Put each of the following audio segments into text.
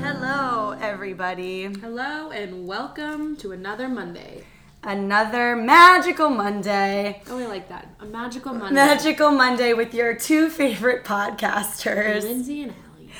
Hello, everybody. Hello and welcome to another Monday. Another magical Monday. Oh, I like that. A magical Monday. Magical Monday with your two favorite podcasters. Lindsay and Allie.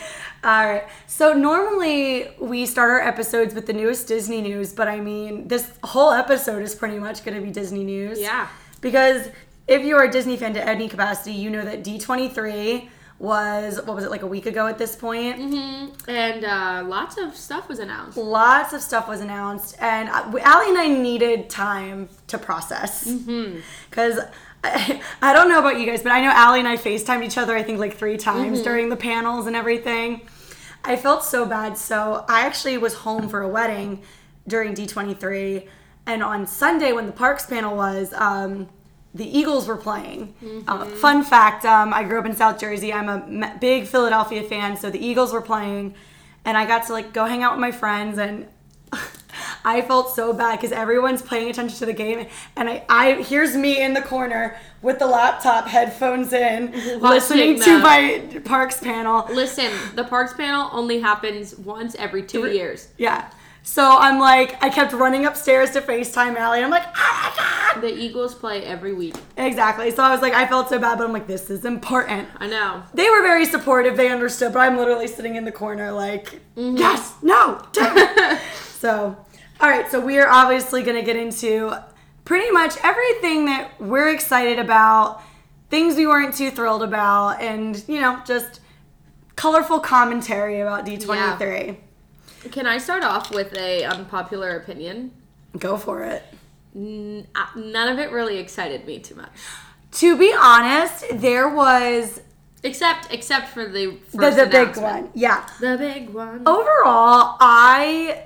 All right. So, normally we start our episodes with the newest Disney news, but I mean, this whole episode is pretty much going to be Disney news. Yeah. Because if you are a Disney fan to any capacity, you know that D23 was, what was it, like a week ago at this point? Mm-hmm. And uh, lots of stuff was announced. lots of stuff was announced and I- Allie and I needed time to process because I, I don't know about you guys but I know Allie and I FaceTimed each other I think like three times during the panels and everything I felt so bad so I actually was home for a wedding during D23 and on Sunday when the parks panel was um, the Eagles were playing. Uh, fun fact: um, I grew up in South Jersey. I'm a m- big Philadelphia fan, so the Eagles were playing, and I got to like go hang out with my friends, and I felt so bad because everyone's paying attention to the game, and I, I here's me in the corner with the laptop, headphones in, listening to my Parks panel. Listen, the Parks panel only happens once every two years. Yeah. So I'm like, I kept running upstairs to FaceTime Allie. I'm like, oh my god. The Eagles play every week. Exactly. So I was like, I felt so bad, but I'm like, this is important. I know. They were very supportive. They understood, but I'm literally sitting in the corner, like, mm-hmm. yes, no, so, all right. So we are obviously going to get into pretty much everything that we're excited about, things we weren't too thrilled about, and you know, just colorful commentary about D23. Can I start off with a unpopular opinion? Go for it. N- uh, none of it really excited me too much. To be honest, there was Except, except for the the, the big one. Yeah. The big one. overall, I,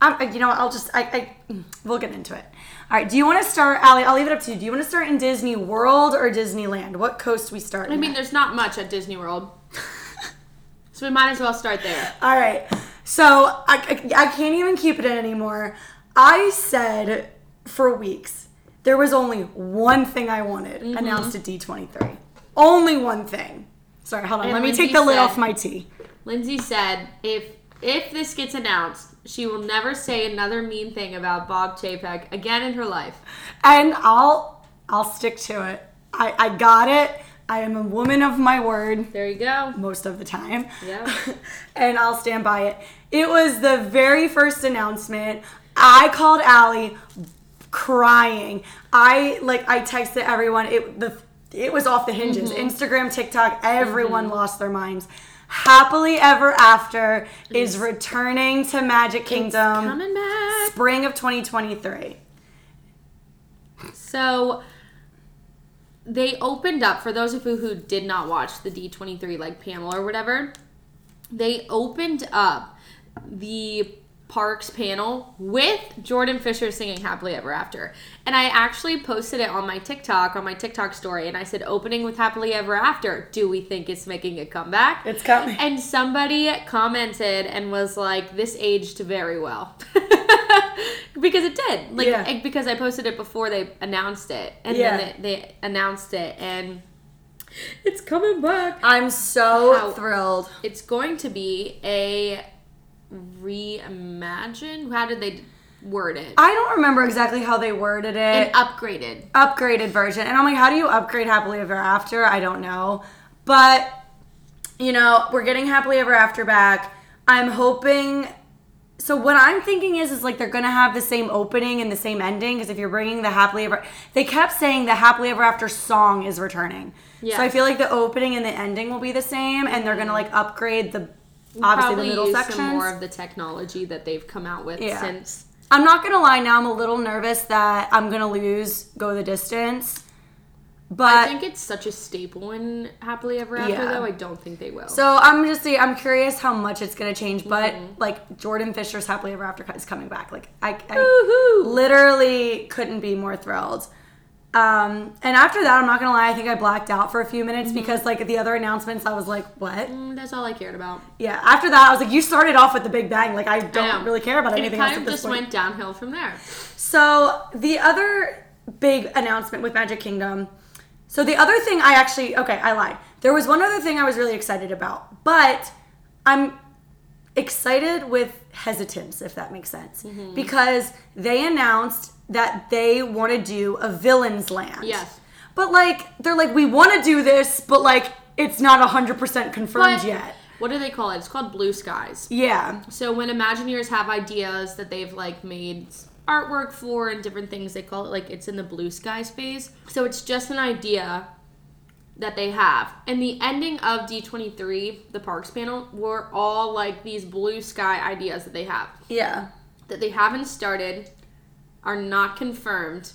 I'm, you know, what, I'll just, I, I, we'll get into it. All right. Do you want to start, Allie? I'll leave it up to you. Do you want to start in Disney World or Disneyland? What coast we start? I mean, there's not much at Disney World. so we might as well start there. all right. So I, I, I can't even keep it in anymore. I said for weeks there was only one thing I wanted Mm-hmm. announced at D23. Only one thing. Sorry, hold on. And Let me take the lid said- off my tea. Lindsay said if if this gets announced, she will never say another mean thing about Bob Chapek again in her life. and I'll I'll stick to it. I, I got it. I am a woman of my word There you go. most of the time. Yeah. and I'll stand by it. It was the very first announcement. I called Allie crying. I like I texted everyone. It the it was off the hinges. Mm-hmm. Instagram, TikTok, everyone lost their minds. Happily Ever After is returning to Magic Kingdom Coming back. spring of 2023. So they opened up for those of you who did not watch the D23 like panel or whatever. They opened up the parks panel with Jordan Fisher singing Happily Ever After. And I actually posted it on my TikTok, on my TikTok story, and I said, opening with Happily Ever After. Do we think it's making a comeback? It's coming. And somebody commented and was like, "This aged very well," because it did. Like Yeah. because I posted it before they announced it, and Yeah. then they, they announced it, and it's coming back. I'm so How- thrilled. It's going to be a reimagine. How did they word it? I don't remember exactly how they worded An it. upgraded. upgraded version. And I'm like, how do you upgrade Happily Ever After? I don't know. But, you know, we're getting Happily Ever After back. I'm hoping. So what I'm thinking is, is like they're gonna have the same opening and the same ending. Because if you're bringing the Happily Ever, they kept saying the Happily Ever After song is returning. Yeah. So I feel like the opening and the ending will be the same, and they're gonna like upgrade the obviously the middle some more of the technology that they've come out with Yeah. since. I'm not gonna lie. Now I'm a little nervous that I'm gonna lose Go the Distance. But I think it's such a staple in Happily Ever After, Yeah. though. I don't think they will. So I'm just see. I'm curious how much it's gonna change, but Mm-hmm. like Jordan Fisher's Happily Ever After is coming back. Like I, I literally couldn't be more thrilled. Um, and after that, I'm not gonna lie. I think I blacked out for a few minutes because like the other announcements, I was like, what? Mm, that's all I cared about. Yeah. After that, I was like, you started off with the Big Bang. Like I I don't know. really care about And anything it else kind at of this just point. went downhill from there. So the other big announcement with Magic Kingdom. So the other thing I actually okay, I lied. There was one other thing I was really excited about, but I'm excited with hesitance, if that makes sense, Mm-hmm. because they announced that they want to do a villains land. Yes. But like they're like we want to do this, but like it's not 100% confirmed But yet. what do they call it? It's called Blue Skies. Yeah. So when Imagineers have ideas that they've like made artwork for and different things, they call it like it's in the blue skies phase. So it's just an idea that they have. And the ending of D23, the parks panel, were all like these blue sky ideas that they have Yeah. that they haven't started, are not confirmed.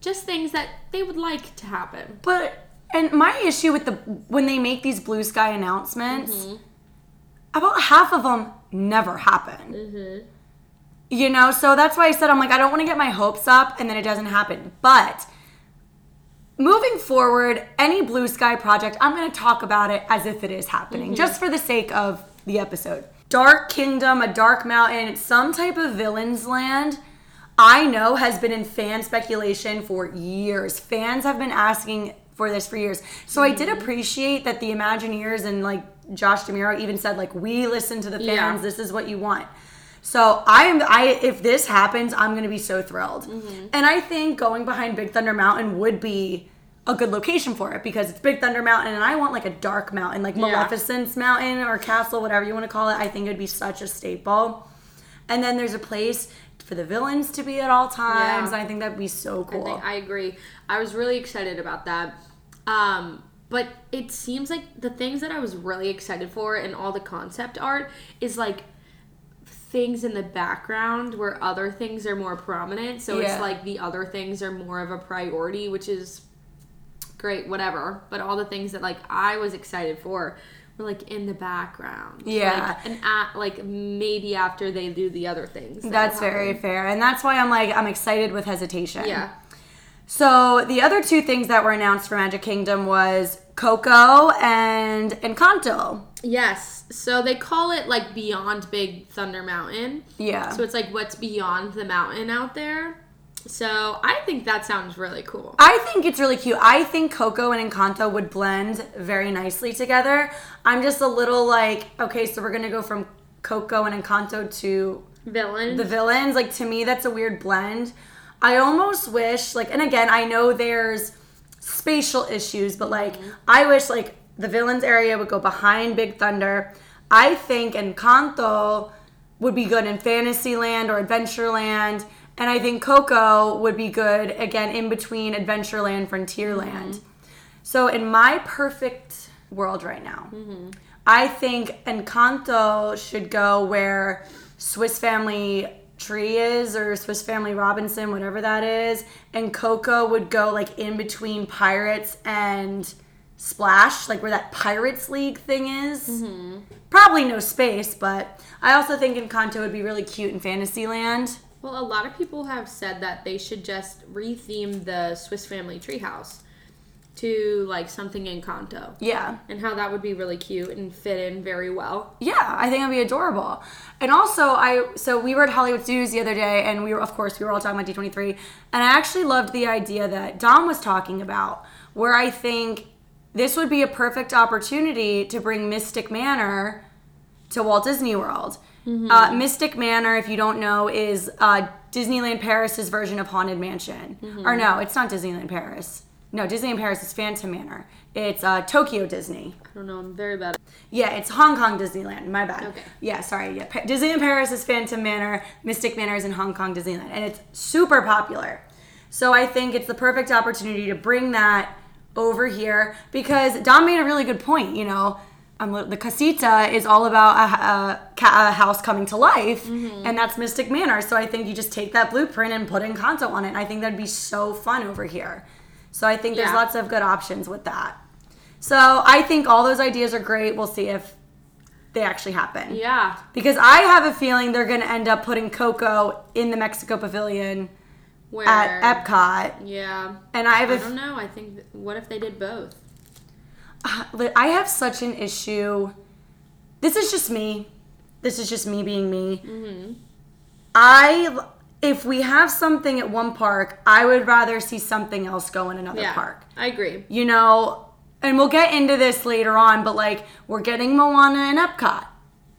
Just things that they would like to happen. But and my issue with the when they make these blue sky announcements, Mm-hmm. about half of them never happen. Mm-hmm. You know, so that's why I said I'm like I don't want to get my hopes up and then it doesn't happen. But moving forward, any blue sky project, I'm going to talk about it as if it is happening, Mm-hmm. just for the sake of the episode. Dark Kingdom, a dark mountain, some type of villains land. I know has been in fan speculation for years. Fans have been asking for this for years. So I did Mm-hmm. appreciate that the Imagineers and like Josh D'Amaro even said like we listen to the fans. Yeah. This is what you want. So I am I if this happens, I'm gonna be so thrilled. Mm-hmm. And I think going behind Big Thunder Mountain would be a good location for it because it's Big Thunder Mountain and I want like a dark mountain, like Yeah. Maleficent's mountain or castle, whatever you want to call it. I think it'd be such a staple. And then there's a place for the villains to be at all times. Yeah. I think that'd be so I cool. think I agree. I was really excited about that. Um, but it seems like the things that I was really excited for and all the concept art is like things in the background where other things are more prominent. So Yeah. it's like the other things are more of a priority, which is great, whatever. But all the things that like I was excited for were like in the background. Yeah. Like, and at like maybe after they do the other things. that that's very fair. And that's why I'm like I'm excited with hesitation. Yeah. So the other two things that were announced for Magic Kingdom was Coco and Encanto. Yes. So they call it like Beyond Big Thunder Mountain. Yeah. So it's like what's beyond the mountain out there. So I think that sounds really cool. I think it's really cute. I think Coco and Encanto would blend very nicely together. I'm just a little like, okay, so we're gonna go from Coco and Encanto to Villain. the villains. Like to me, that's a weird blend. I almost wish, like, and again, I know there's spatial issues, but like, mm-hmm. I wish like the villains area would go behind Big Thunder. I think Encanto would be good in Fantasyland or Adventureland, and I think Coco would be good again in between Adventureland, Frontierland. Mm-hmm. So in my perfect world right now, mm-hmm. I think Encanto should go where Swiss Family Tree is or Swiss Family Robinson, whatever that is, and Coco would go like in between Pirates and Splash, like where that Pirates League thing is. Mm-hmm. Probably no space, but I also think Encanto would be really cute in Fantasyland. Well, a lot of people have said that they should just retheme the Swiss Family Treehouse to like something Encanto. Yeah. And how that would be really cute and fit in very well. Yeah, I think it'd be adorable. And also, I so we were at Hollywood Studios the other day, and we were, of course, we were all talking about D23, and I actually loved the idea that Dom was talking about, where I think this would be a perfect opportunity to bring Mystic Manor to Walt Disney World. Uh, Mystic Manor, if you don't know, is uh, Disneyland Paris's version of Haunted Mansion. Or no, it's not Disneyland Paris. No, Disneyland Paris is Phantom Manor. It's uh, Tokyo Disney. I don't know, I'm very bad Yeah, it's Hong Kong Disneyland. My bad. Okay. Yeah, sorry. Yeah, Pa- Disneyland Paris is Phantom Manor. Mystic Manor is in Hong Kong Disneyland, and it's super popular. So I think it's the perfect opportunity to bring that over here because Dom made a really good point. You know, um, the casita is all about a, a, a house coming to life, and that's Mystic Manor. So I think you just take that blueprint and put in Encanto on it. And I think that'd be so fun over here. So I think there's Yeah. lots of good options with that. So I think all those ideas are great. We'll see if they actually happen. Yeah. Because I have a feeling they're going to end up putting Coco in the Mexico Pavilion Where at Epcot. Yeah. And I have I a don't know. I think th- what if they did both? I have such an issue. This is just me. This is just me being me. Mm-hmm. I, if we have something at one park, I would rather see something else go in another Yeah. park. I agree. You know, and we'll get into this later on, but like we're getting Moana in Epcot.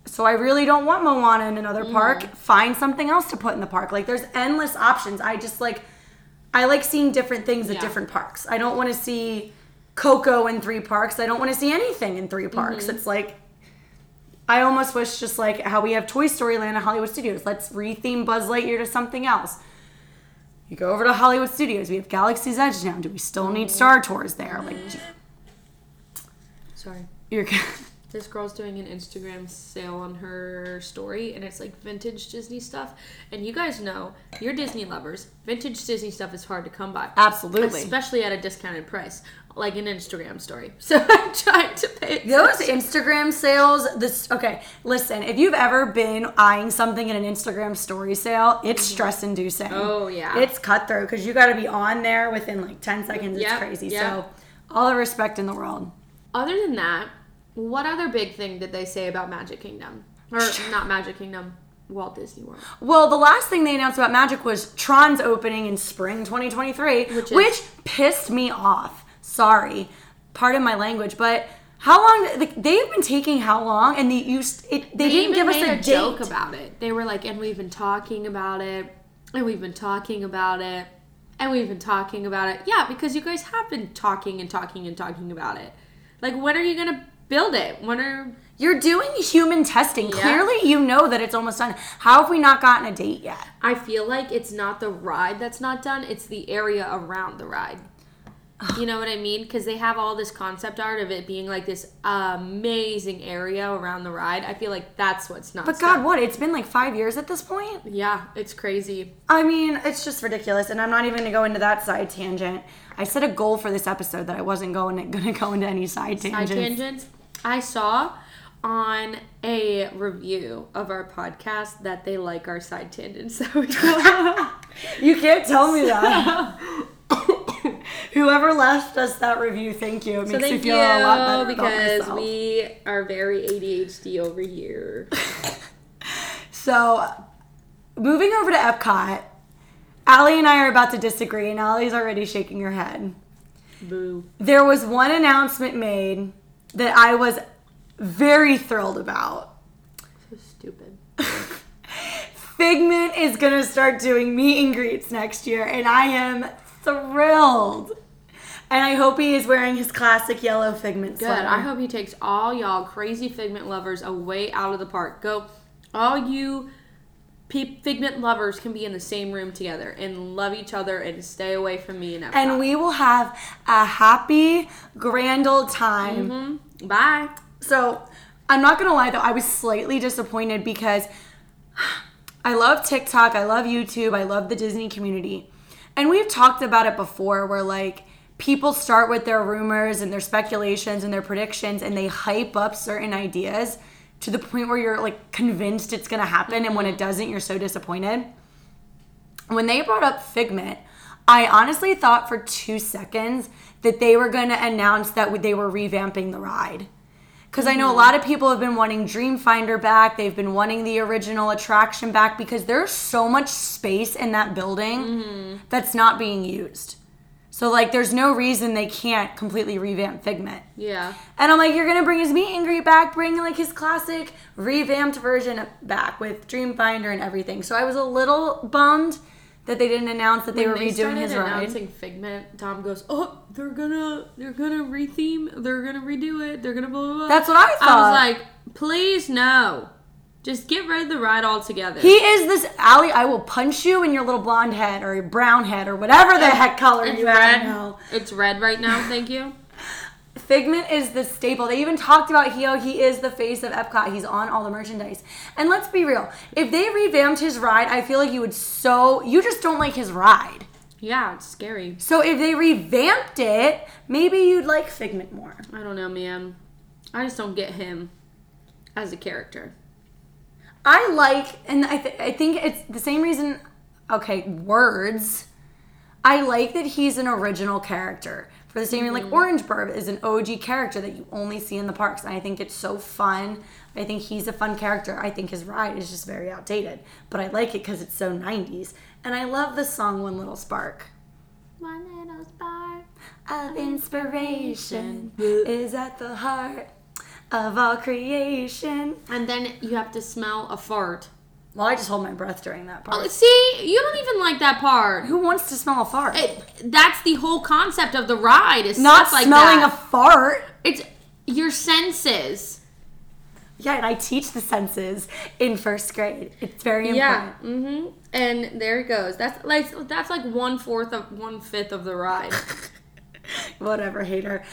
So I really don't want Moana in another Mm-hmm. park. Find something else to put in the park. Like there's endless options. I just like I like seeing different things at Yeah. different parks. I don't want to see Coco in three parks. I don't want to see anything in three parks. Mm-hmm. It's like I almost wish just like how we have Toy Story Land at Hollywood Studios. Let's retheme Buzz Lightyear to something else. You go over to Hollywood Studios. We have Galaxy's Edge now. Do we still need Star Tours there? Like, do- Sorry. you're This girl's doing an Instagram sale on her story, and it's like vintage Disney stuff. And you guys know, you're Disney lovers. Vintage Disney stuff is hard to come by, absolutely. especially at a discounted price, like an Instagram story. So I'm trying to pay. Those. Instagram sales, this okay. Listen, if you've ever been eyeing something in an Instagram story sale, it's mm-hmm. stress inducing. Oh, yeah. it's cutthroat because you got to be on there within like ten seconds. It's Yep, crazy. yep. So, all the respect in the world. Other than that, what other big thing did they say about Magic Kingdom? Or not Magic Kingdom, Walt Disney World. Well, the last thing they announced about Magic was Tron's opening in spring 2023, Which which, pissed me off. Sorry, pardon my language, but how long? like, They've been taking how long? And they used it. They, didn't even give us a, a, joke about it. They were like, and we've been talking about it, and we've been talking about it, and we've been talking about it. Yeah, because you guys have been talking and talking and talking about it. Like, when are you gonna build it? When are You're doing human testing. Yeah. Clearly, you know that it's almost done. How have we not gotten a date yet? I feel like it's not the ride that's not done; it's the area around the ride. You know what I mean? Because they have all this concept art of it being like this amazing area around the ride. I feel like that's what's not. But. God, what? It's been like five years at this point. Yeah, it's crazy. I mean, it's just ridiculous, and I'm not even gonna go into that side tangent. I set a goal for this episode that I wasn't going gonna go into any side tangents. Side tangents. tangents. I saw on a review of our podcast that they like our side tangents So we go. You can't tell me that. Whoever left us that review, thank you. It so makes me feel a lot better about because myself. we are very ADHD over here. So, moving over to Epcot, Allie and I are about to disagree, and Allie's already shaking her head. Boo. There was one announcement made that I was very thrilled about. So stupid. Figment is gonna start doing meet and greets next year, and I am thrilled. And I hope he is wearing his classic yellow Figment Good. sweater. I hope he takes all y'all crazy figment lovers away out of the park. Go, all you pe- figment lovers can be in the same room together and love each other and stay away from me and Epcot. and we will have a happy, grand old time. Mhm. Bye. So, I'm not gonna lie though, I was slightly disappointed because I love TikTok, I love YouTube, I love the Disney community. And we've talked about it before where like people start with their rumors and their speculations and their predictions and they hype up certain ideas to the point where you're like convinced it's gonna happen and when it mm-hmm. doesn't, you're so disappointed. When they brought up Figment, I honestly thought for two seconds that they were gonna announce that they were revamping the ride. Because I know a mm-hmm. lot of people have been wanting Dreamfinder back. They've been wanting the original attraction back because there's so much space in that building mm-hmm. that's not being used. So, like, there's no reason they can't completely revamp Figment. Yeah. And I'm like, you're gonna bring his meet and greet back, bring like his classic revamped version back with Dreamfinder and everything. So I was a little bummed that they didn't announce that they When were redoing started his ride. announcing Figment, Tom goes, "Oh, they're gonna, they're gonna retheme, they're gonna redo it, they're gonna blah blah." blah." That's what I thought. I was like, "Please no, just get rid of the ride altogether." He is this Allie. I will punch you in your little blonde head or your brown head or whatever the heck color it's you have red. now. It's red right now. Thank you. Figment is the staple. They even talked about Hio. He is the face of Epcot. He's on all the merchandise. And let's be real. If they revamped his ride, I feel like you would so. You just don't like his ride. Yeah, it's scary. So if they revamped it, maybe you'd like Figment more. I don't know, man. I just don't get him as a character. I like, and I, th- I think it's the same reason. Okay, words. I like that he's an original character. For the same reason, like mm-hmm. Orange Bird is an OG character that you only see in the parks, and I think it's so fun. I think he's a fun character. I think his ride is just very outdated, but I like it because it's so '90s, and I love the song "One Little Spark." One little spark. of inspiration is at the heart of all creation. And then you have to smell a fart. Well, I just hold my breath during that part. See, you don't even like that part. Who wants to smell a fart? It, that's the whole concept of the ride is Not like smelling that. a fart. it's your senses. Yeah, and I teach the senses in first grade. It's very Yeah. important. Mm-hmm. And there it goes. That's like that's like one fourth of one fifth of the ride. Whatever, hater.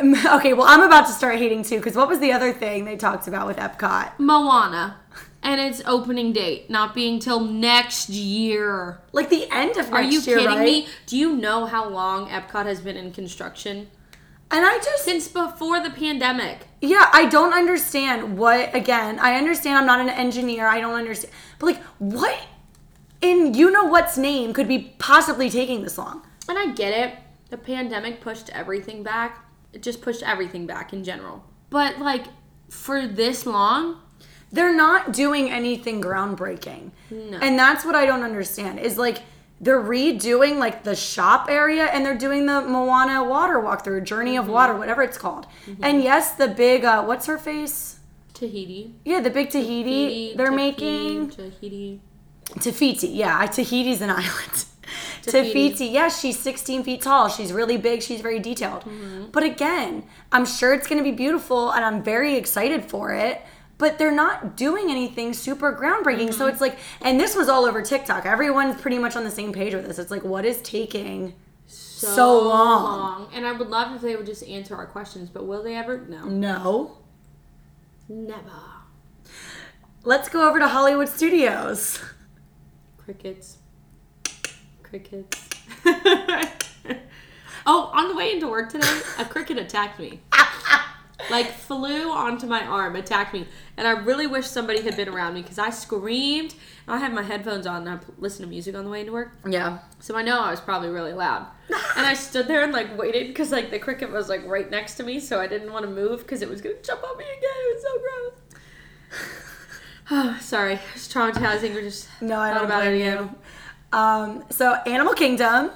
Okay, well, I'm about to start hating too, because what was the other thing they talked about with Epcot? Moana. And its opening date not being till next year. Like the end of next year. Are you year, kidding right? me? Do you know how long Epcot has been in construction? And I just Since before the pandemic. Yeah, I don't understand what again, I understand I'm not an engineer, I don't understand. But like what in you know what's name could be possibly taking this long? And I get it. The pandemic pushed everything back. It just pushed everything back in general. But like for this long, They're not doing anything groundbreaking. No. And that's what I don't understand. Is like they're redoing like the shop area and they're doing the Moana water walkthrough, Journey Mm-hmm. of Water, whatever it's called. And yes, the big uh what's her face? Tahiti. Yeah, the big Tahiti, they're Tahiti, making Tahiti. Tahiti, yeah, Tahiti's an island. Tahiti, yeah, she's 16 feet tall. She's really big. She's very detailed. Mm-hmm. But again, I'm sure it's going to be beautiful and I'm very excited for it. But they're not doing anything super groundbreaking. So Mm-hmm. it's like, and this was all over TikTok. Everyone's pretty much on the same page with this. It's like, what is taking so, long? And I would love if they would just answer our questions, but will they ever? No. No. Never. Let's go over to Hollywood Studios. Crickets. Crickets. oh, on the way into work today, a cricket attacked me. like flew onto my arm, attacked me, and I really wish somebody had been around me because I screamed. I had my headphones on and I listened to music on the way into work, Yeah. so I know I was probably really loud. And I stood there and like waited because like the cricket was like right next to me, so I didn't want to move because it was gonna jump on me again. It was so gross. Oh, sorry, it's traumatizing. Or just No, I thought don't about it again. you. Um, so Animal Kingdom.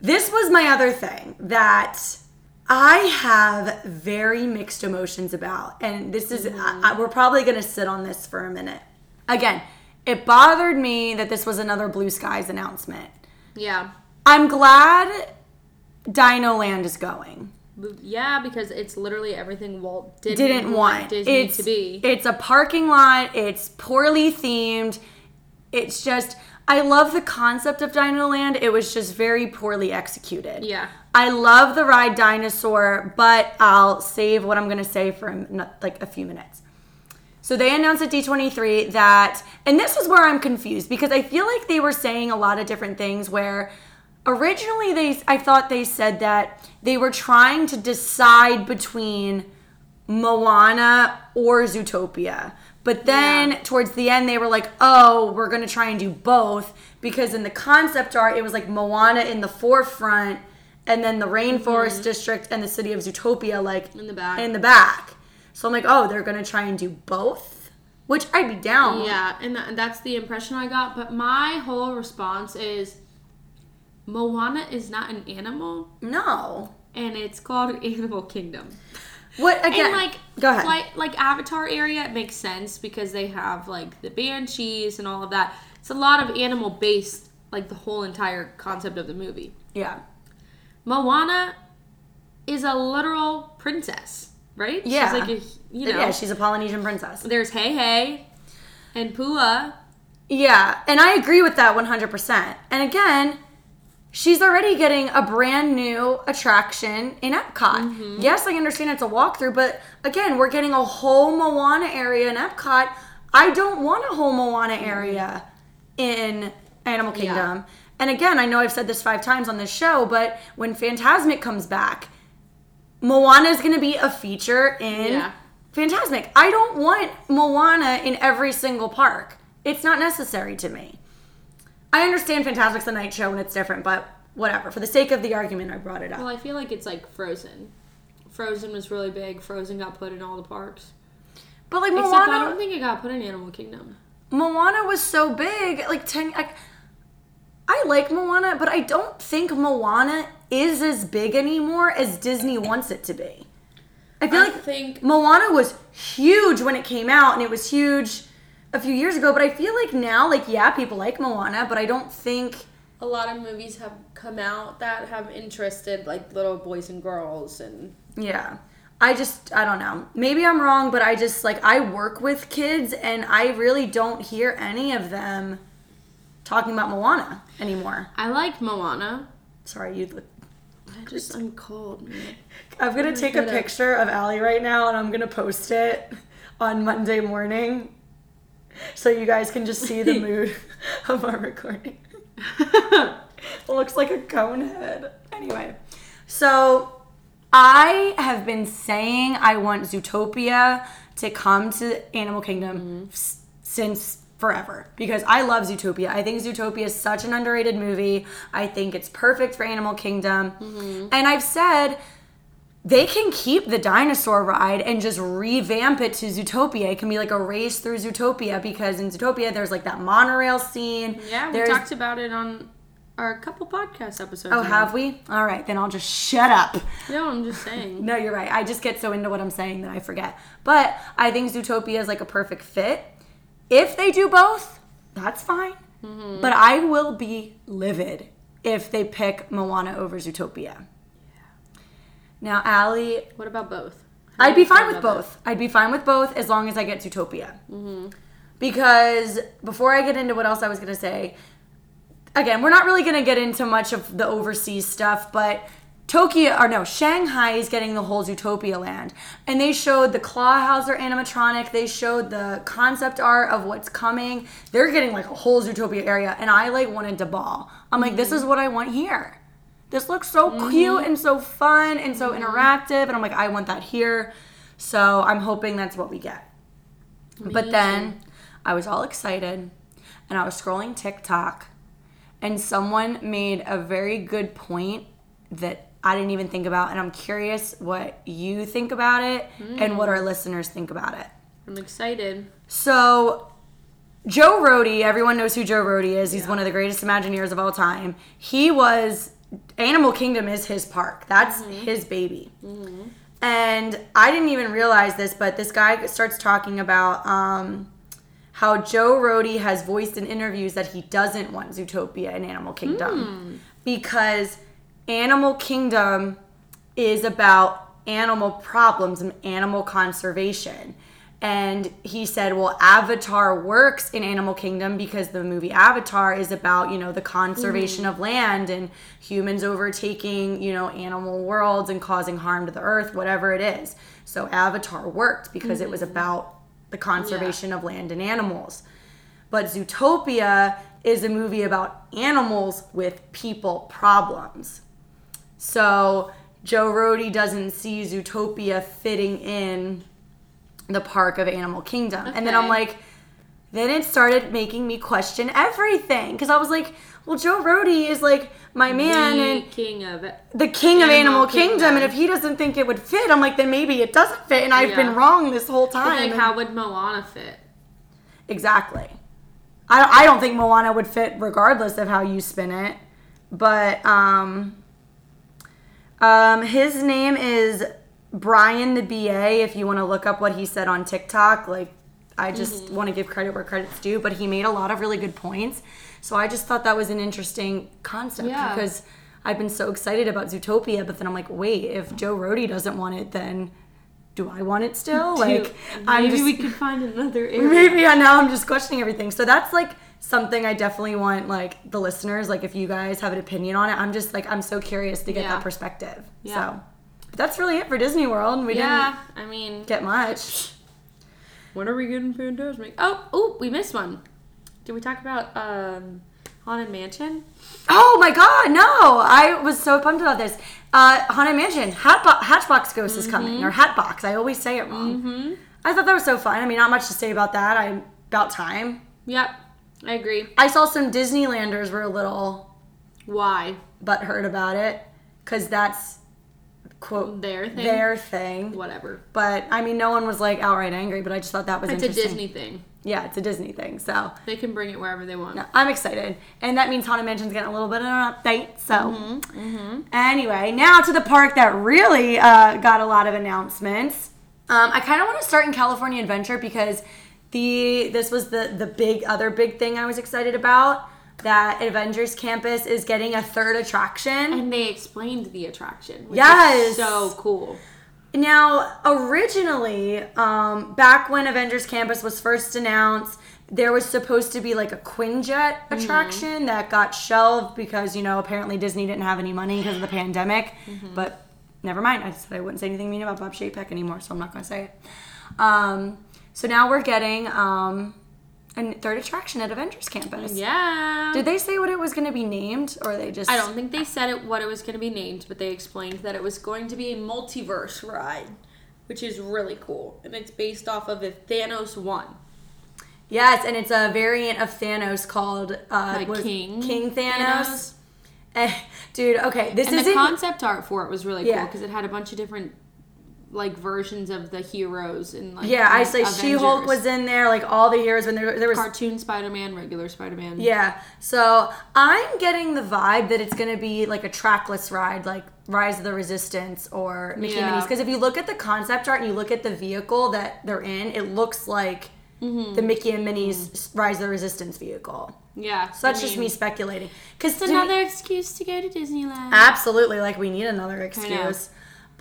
This was my other thing that I have very mixed emotions about, and this is I, I- we're probably gonna sit on this for a minute. Again, it bothered me that this was another Blue Skies announcement. Yeah. I'm glad Dino Land is going. Yeah, because it's literally everything Walt didn't, didn't want Disney it's, to be. It's a parking lot. It's poorly themed. It's just I love the concept of Dino Land. It was just very poorly executed. yeah. I love the ride Dinosaur, but I'll save what I'm gonna say for like a few minutes. So they announced at D23 that, and this was where I'm confused because I feel like they were saying a lot of different things. Where originally they, I thought they said that they were trying to decide between Moana or Zootopia. But then Yeah. towards the end, they were like, oh, we're going to try and do both. Because in the concept art, it was like Moana in the forefront, and then the Rainforest District and the city of Zootopia, like Mm-hmm. In the back. In the back. So I'm like, oh, they're going to try and do both? Which I'd be down. Yeah, and tha- that's the impression I got. But my whole response is Moana is not an animal, No. and it's called Animal Kingdom. What, again? and like, go ahead. Like, like Avatar area, it makes sense because they have like the banshees and all of that. It's a lot of animal based, like the whole entire concept of the movie. yeah. Moana is a literal princess, right? Yeah. She's like a, you know, Yeah, she's a Polynesian princess. there's Heihei and Pua. Yeah, and I agree with that 100%. And again, she's already getting a brand new attraction in Epcot. Mm-hmm. Yes, I understand it's a walkthrough, but again, we're getting a whole Moana area in Epcot. I don't want a whole Moana mm-hmm. area in Animal Kingdom. And again, I know I've said this five times on this show, but when Fantasmic comes back, Moana is going to be a feature in Yeah. Fantasmic. I don't want Moana in every single park. It's not necessary to me. I understand Fantasmic's a night show and it's different, but whatever. For the sake of the argument, I brought it up. Well, I feel like it's like Frozen. Frozen was really big. Frozen got put in all the parks. but like Except Moana, I don't think it got put in Animal Kingdom. Moana was so big, like ten. Like, I like Moana, but I don't think Moana is as big anymore as Disney wants it to be. I feel I like think Moana was huge when it came out, and it was huge a few years ago. But I feel like now, like yeah, people like Moana, but I don't think. a lot of movies have come out that have interested like little boys and girls and Yeah. I just I don't know. Maybe I'm wrong, but I just like I work with kids and I really don't hear any of them talking about Moana anymore. I like Moana. Sorry, you look I just I'm cold, man. I'm gonna take a gonna- picture of Allie right now and I'm gonna post it on Monday morning so you guys can just see the mood of our recording. it looks like a cone head. Anyway, so I have been saying I want Zootopia to come to Animal Kingdom mm-hmm. s- since forever because I love Zootopia. I think Zootopia is such an underrated movie. I think it's perfect for Animal Kingdom. Mm-hmm. And I've said they can keep the dinosaur ride and just revamp it to Zootopia. It can be like a race through Zootopia because in Zootopia there's like that monorail scene. Yeah, we There's- talked about it on our couple podcast episodes. Oh, ago. have we? All right, then I'll just shut up. No, I'm just saying. No, you're right. I just get so into what I'm saying that I forget. But I think Zootopia is like a perfect fit. If they do both, that's fine. Mm-hmm. But I will be livid if they pick Moana over Zootopia. Now, Allie, What about both? How I'd be fine with both. I'd be fine with both as long as I get Zootopia. Mm-hmm. Because before I get into what else I was going to say, again, we're not really going to get into much of the overseas stuff, but Tokyo, or no, Shanghai is getting the whole Zootopia land. And they showed the Clawhauser animatronic, they showed the concept art of what's coming. They're getting like a whole Zootopia area, and I like wanted to ball. I'm like, this mm-hmm. is what I want here. This looks so cute mm-hmm. and so fun and so mm-hmm. interactive, and I'm like, I want that here. So I'm hoping that's what we get. But then I was all excited and I was scrolling TikTok and someone made a very good point that I didn't even think about and I'm curious what you think about it and what mm. our listeners think about it. I'm excited. So Joe Rohde, everyone knows who Joe Rohde is. He's one of the greatest Imagineers of all time. He was Animal Kingdom is his park. That's mm-hmm. his baby. Mm-hmm. And I didn't even realize this, but this guy starts talking about um, how Joe Rohde has voiced in interviews that he doesn't want Zootopia in Animal Kingdom hmm. because Animal Kingdom is about animal problems and animal conservation. And he said, well, Avatar works in Animal Kingdom because the movie Avatar is about, you know, the conservation mm-hmm. of land and humans overtaking, you know, animal worlds and causing harm to the earth, whatever it is. So Avatar worked because it was mm-hmm. about the conservation of land and animals. But Zootopia is a movie about animals with people problems. So Joe Rohde doesn't see Zootopia fitting in the park of Animal Kingdom. And then I'm like, then it started making me question everything. Because I was like, well, Joe Rohde is like my man the and king of the king of Animal Animal Kingdom. Kingdom. And if he doesn't think it would fit, I'm like, then maybe it doesn't fit. And I've Yeah. been wrong this whole time. like, And- how would Moana fit? Exactly. I, I don't think Moana would fit regardless of how you spin it. But um, um, his name is Brian the BA. If you want to look up what he said on TikTok, like I just mm-hmm. want to give credit where credit's due. But he made a lot of really good points. So I just thought that was an interesting concept Yeah. because I've been so excited about Zootopia. But then I'm like, wait, if Joe Rohde doesn't want it, then do I want it still? Like, maybe just, we could find another area. maybe I now I'm just questioning everything. So that's like something I definitely want like the listeners, like if you guys have an opinion on it, I'm just like I'm so curious to get Yeah. that perspective. Yeah. So but that's really it for Disney World. We Yeah, I mean, get much. when are we getting Fantasmic? Oh, oh, we missed one. Did we talk about um, Haunted Mansion. Oh my god, no! I was so pumped about this. Uh, Haunted Mansion, Hatbo- Hatchbox Ghost is coming, or Hatbox. I always say it wrong. I thought that was so fun. I mean, not much to say about that. I'm about time. Yep, I agree. I saw some Disneylanders were a little Why? butthurt about it because that's quote Their thing. their thing. Whatever. But I mean, no one was like outright angry. But I just thought that was It's a. Disney thing. Yeah, it's a Disney thing. So They can bring it wherever they want. no, I'm excited, and that means Haunted Mansion's getting a little bit of an update. So Mm-hmm, anyway, now to the park that really uh, got a lot of announcements. Um, I kind of want to start in California Adventure because the this was the the big other big thing I was excited about. That Avengers Campus is getting a third attraction. And they explained the attraction. Which Yes. Is so cool. Now, originally, um, back when Avengers Campus was first announced, there was supposed to be like a Quinjet attraction that got shelved because, you know, apparently Disney didn't have any money because of the pandemic. But never mind. I said I wouldn't say anything mean about Bob Chapek anymore, so I'm not going to say it. Um, so now we're getting um, a third attraction at Avengers Campus. Yeah. Did they say what it was going to be named, or they just? I don't think they said it what it was going to be named, but they explained that it was going to be a multiverse ride, which is really cool, and it's based off of if Thanos won. Yes, and it's a variant of Thanos called uh, Like King King Thanos. Thanos. Eh, dude, okay, this And the concept art for it was really cool because it had a bunch of different like versions of the heroes and like yeah, I say She Hulk was in there, like all the heroes when there there was. cartoon Spider-Man, regular Spider-Man. Yeah, so I'm getting the vibe that it's gonna be like a trackless ride, like Rise of the Resistance or Mickey Yeah. Minnie's. Because if you look at the concept art and you look at the vehicle that they're in, it looks like Mm-hmm. the Mickey and Minnie's Rise of the Resistance vehicle. yeah. So that's I just me speculating. Because another excuse to go to Disneyland. Absolutely, like we need another excuse.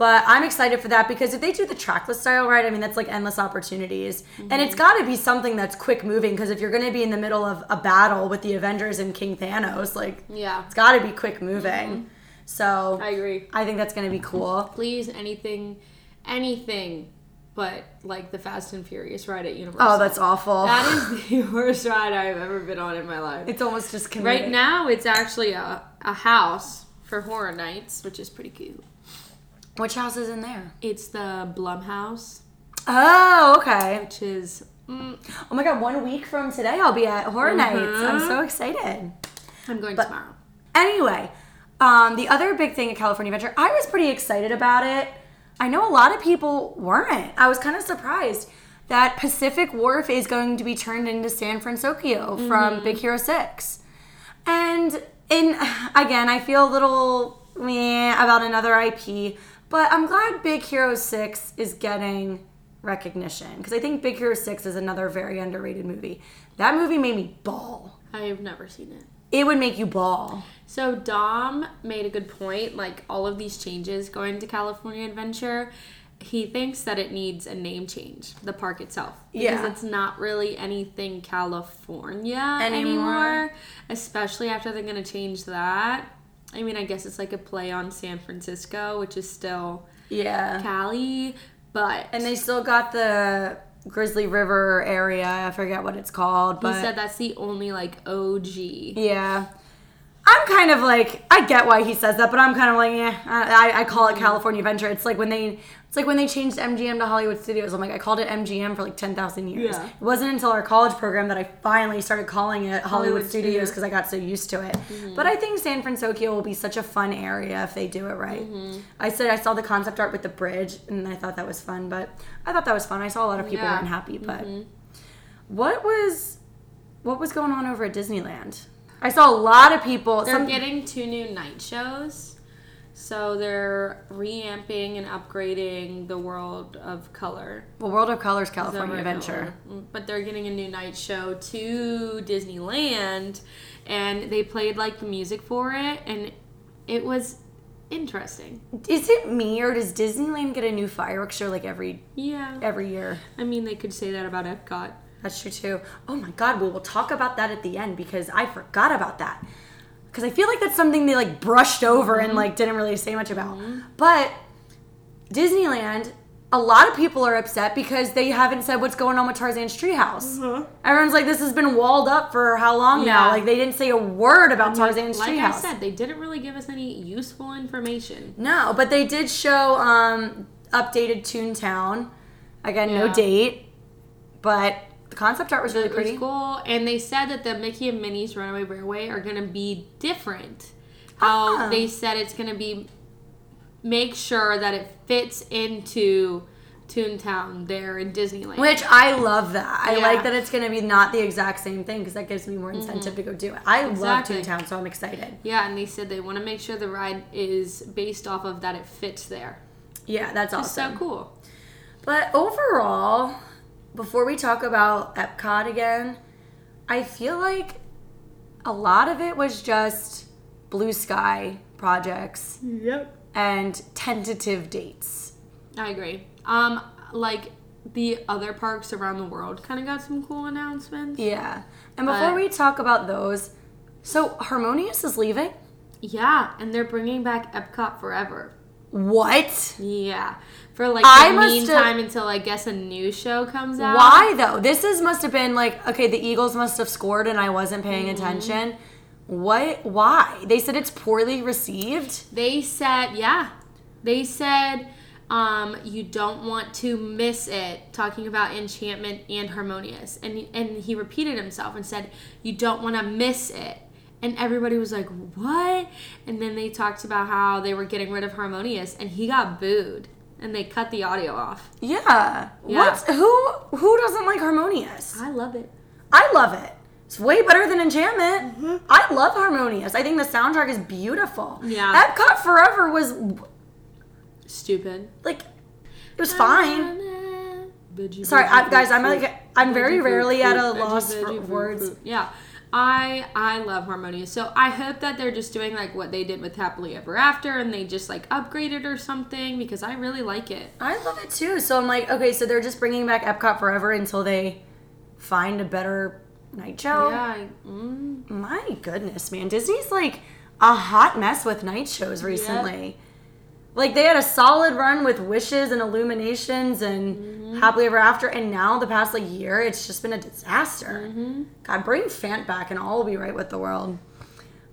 But I'm excited for that because if they do the trackless style ride, I mean that's like endless opportunities, and Mm-hmm. it's got to be something that's quick moving. Because if you're going to be in the middle of a battle with the Avengers and King Thanos, like yeah, it's got to be quick moving. So Mm-hmm. I agree. I think that's going to be cool. Please, anything, anything, but like the Fast and Furious ride at Universal. Oh, that's awful. that is the worst ride I've ever been on in my life. it's almost just comedic. Right now, it's actually a, a house for horror nights, which is pretty cute. Which house is in there? It's the Blumhouse, Oh, okay. which is mm, Oh my god, one week from today I'll be at Horror Nights. I'm so excited. I'm going But- tomorrow. Anyway, um, the other big thing at California Adventure, I was pretty excited about it. I know a lot of people weren't. I was kind of surprised that Pacific Wharf is going to be turned into San Francisco from Big Hero 6. And in again, I feel a little meh about another IP, but I'm glad Big Hero 6 is getting recognition because I think Big Hero 6 is another very underrated movie. That movie made me ball. I have never seen it. It would make you ball. So Dom made a good point. Like all of these changes going to California Adventure, he thinks that it needs a name change. The park itself, because Yeah. it's not really anything California Anymore. anymore. Especially after they're gonna change that. I mean, I guess it's like a play on San Francisco, which is still Yeah. Cali, but And they still got the Grizzly River area. I forget what it's called, But he said that's the only like OG. yeah. I'm kind of like I get why he says that, but I'm kind of like yeah. I, I call it California Adventure. It's like when they it's like when they changed MGM to Hollywood Studios. I'm like I called it MGM for like ten thousand years. Yeah. It wasn't until our college program that I finally started calling it Hollywood, Hollywood Studios because I got so used to it. Mm-hmm. But I think San Francisco will be such a fun area if they do it right. Mm-hmm. I said I saw the concept art with the bridge and I thought that was fun, but I thought that was fun. I saw a lot of people Yeah. weren't happy, but mm-hmm. what was what was going on over at Disneyland? I saw a lot of people. They're Some, getting two new night shows. So they're reamping and upgrading the World of Color. well, World of Colors, Is California? Adventure. Mm, But they're getting a new night show to Disneyland and they played like the music for it and it was interesting. Is it me or does Disneyland get a new fireworks show like every Yeah. every year? I mean, they could say that about Epcot. That's true too. Oh my God, we will talk about that at the end because I forgot about that. Because I feel like that's something they like brushed over and like didn't really say much about. But Disneyland a lot of people are upset because they haven't said what's going on with Tarzan's treehouse. Everyone's like, this has been walled up for how long now? Mm-hmm. Like they didn't say a word about Tarzan's like treehouse. I said, they didn't really give us any useful information. No, but they did show um, updated Toontown. Again, no date, but the concept art was really pretty. cool, and they said that the Mickey and Minnie's Runaway Railway are gonna be different. How Ah. they said it's gonna be make sure that it fits into Toontown there in Disneyland. Which I love that. I Yeah. like that it's going to be not the exact same thing because that gives me more incentive to go do it. I Mm-hmm. Exactly. love Toontown, so I'm excited. yeah, and they said they want to make sure the ride is based off of that it fits there. Yeah, that's It's awesome. so cool. But overall, before we talk about Epcot again, I feel like a lot of it was just blue sky projects Yep. and tentative dates. I agree. Um, like the other parks around the world kind of got some cool announcements. Yeah. And before we talk about those, so Harmonious is leaving? Yeah, and they're bringing back Epcot Forever. What? Yeah, for like I the meantime until I guess a new show comes out. Why though? This is must have been like okay, the Eagles must have scored and I wasn't paying Mm-hmm. attention. What? Why? They said it's poorly received. They said, yeah, they said um, you don't want to miss it. Talking about Enchantment and Harmonious, and and he repeated himself and said you don't want to miss it. And everybody was like, "What?" And then they talked about how they were getting rid of Harmonious, and he got booed, and they cut the audio off. Yeah. Yeah. What's who? Who doesn't like Harmonious? I love it. I love it. It's way better than Enchantment. Mm-hmm. I love Harmonious. I think the soundtrack is beautiful. Yeah. Epcot Forever was Stupid. like, it was fine. Sorry, I, guys. I'm like, I'm very rarely at a loss for words. Yeah. I I love Harmonious. So I hope that they're just doing like what they did with Happily Ever After and they just like upgraded or something because I really like it. I love it too. So I'm like, okay, so they're just bringing back Epcot Forever until they find a better night show. Yeah. I, mm, My goodness, man. Disney's like a hot mess with night shows recently. Like they had a solid run with Wishes and Illuminations and mm-hmm. Happily Ever After, and now the past like year, it's just been a disaster. Mm-hmm. God, bring Fant back, and all will be right with the world.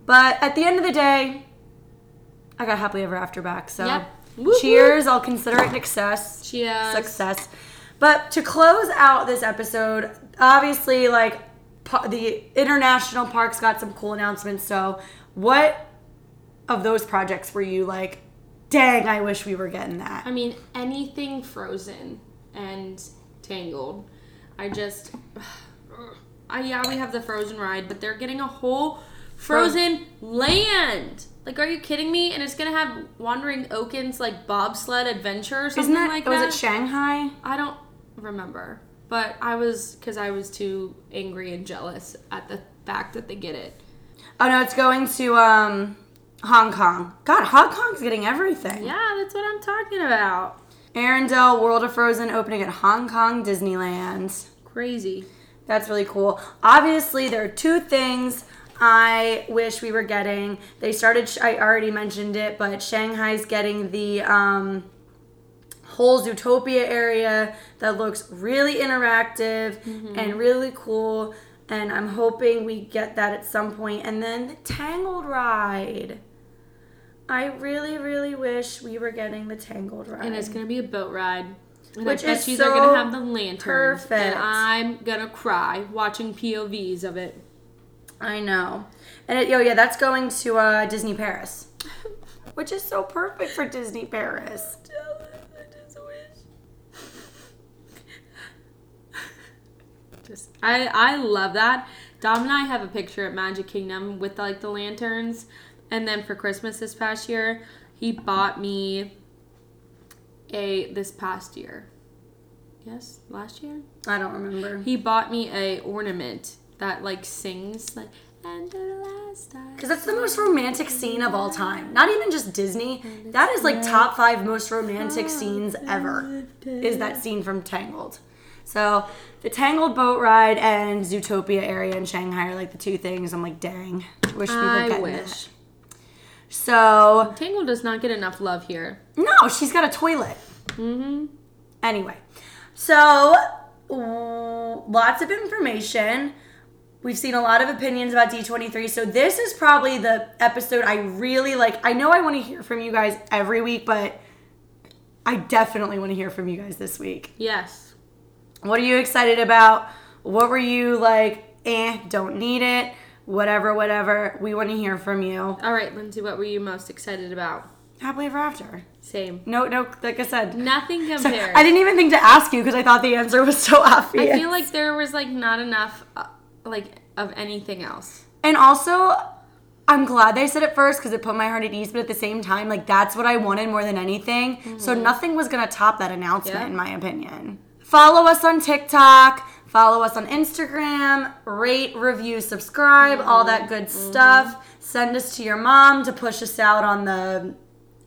But at the end of the day, I got Happily Ever After back. So Yep. Cheers! I'll consider it an success Cheers. success. But to close out this episode, obviously, like the international parks got some cool announcements. So, what of those projects were you like, dang, I wish we were getting that? I mean, anything frozen and tangled. I just I yeah, we have the frozen ride, but they're getting a whole frozen land. Like, are you kidding me? And it's gonna have wandering Oaken's like bobsled adventure or something Isn't that like was that. it Shanghai? I don't remember, but I was because I was too angry and jealous at the fact that they get it. Oh no, it's going to um Hong Kong. God, Hong Kong's getting everything. Yeah, that's what I'm talking about. Arendelle World of Frozen opening at Hong Kong Disneyland. Crazy. That's really cool. Obviously, there are two things I wish we were getting. They started, I already mentioned it, but Shanghai's getting the um, whole Zootopia area that looks really interactive and really cool. And I'm hoping we get that at some point. And then the Tangled ride. I really, really wish we were getting the Tangled ride. And it's gonna be a boat ride. And Which I bet is you so gonna have the lanterns. perfect. And I'm gonna cry watching POVs of it. I know. And it, oh yeah, that's going to uh, Disney Paris, which is so perfect for Disney Paris. Just I I love that. Dom and I have a picture at Magic Kingdom with like the lanterns. And then for Christmas this past year, he bought me a this past year. Yes, last year? I don't remember. He bought me a ornament that like sings like and the last. Because that's the most romantic scene of all time. Not even just Disney. That is like top five most romantic scenes ever. Is that scene from Tangled? So the Tangled boat ride and Zootopia area in Shanghai are like the two things. I'm like, dang, wish we were I getting wish. that. So Tangle does not get enough love here. no, she's got a toilet. Mm-hmm. Anyway, so lots of information. We've seen a lot of opinions about D23. So this is probably the episode I really like. I know I want to hear from you guys every week, but I definitely want to hear from you guys this week. Yes. What are you excited about? What were you like, eh, don't need it, whatever, whatever. We want to hear from you. All right, Lindsay, what were you most excited about? Happily ever after. Same. No, no, like I said, Nothing So, compares. I didn't even think to ask you because I thought the answer was so obvious. I feel like there was like not enough, uh, like of anything else. and also, I'm glad they said it first because it put my heart at ease. But at the same time, like that's what I wanted more than anything. So nothing was gonna top that announcement, Mm-hmm. In my opinion. Follow us on TikTok. Follow us on Instagram. Rate, review, subscribe, all that Mm-hmm. good stuff. Send us to your mom to push us out on the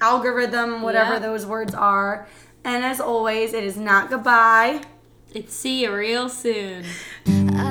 algorithm, whatever Yeah. those words are. And as always, it is not goodbye. It's see you real soon. I